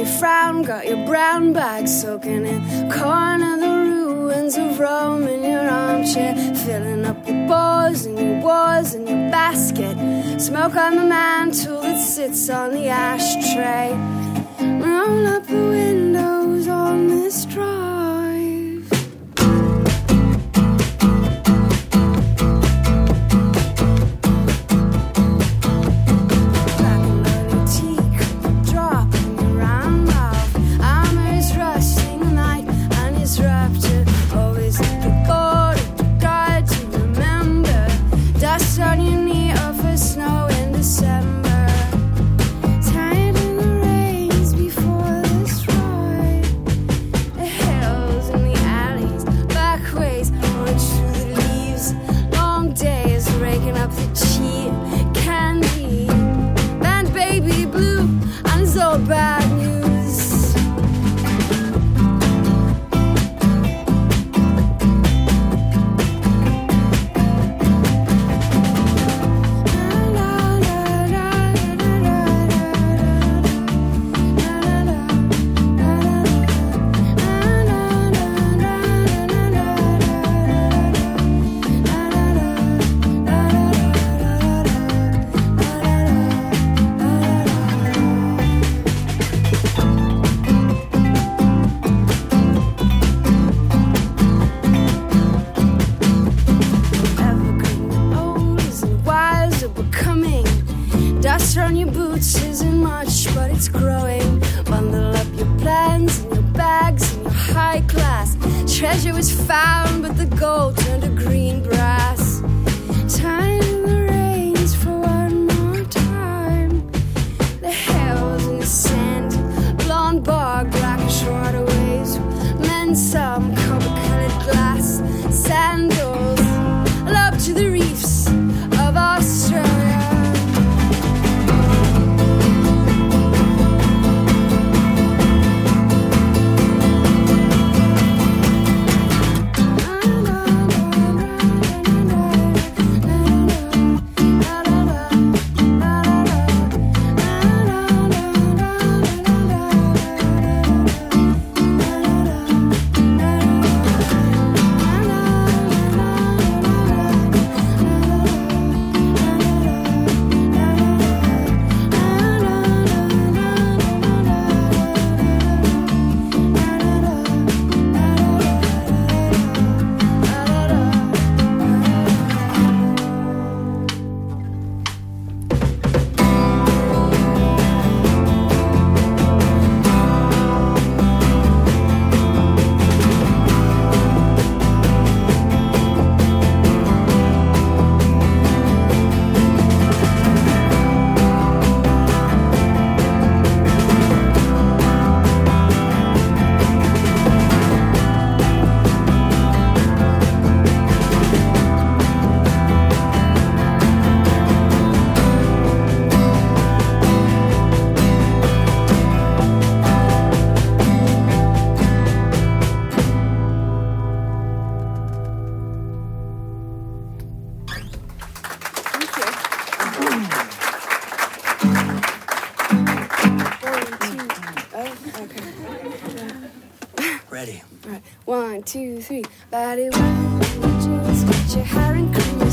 your frown, got your brown bag soaking in. Corner of the ruins of Rome in your armchair. Filling up your bores and your wars and your basket. Smoke on the mantle that sits on the ashtray. Roll up the windows on this drive. go back. it's growing. Bundle up your plans and your bags and your high class. Treasure was found, but the gold turned to green. Right, one, two, three. Body, what you, your hair and cream, your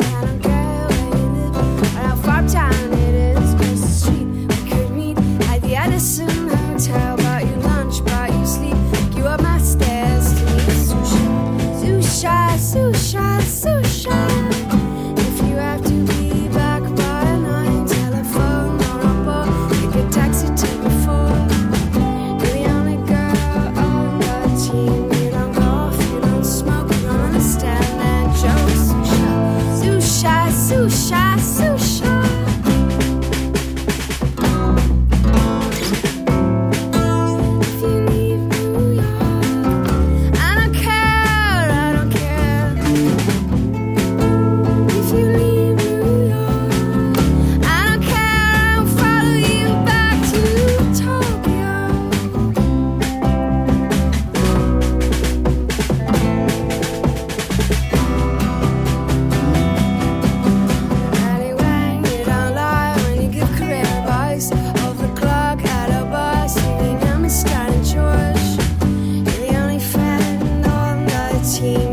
I don't care. team.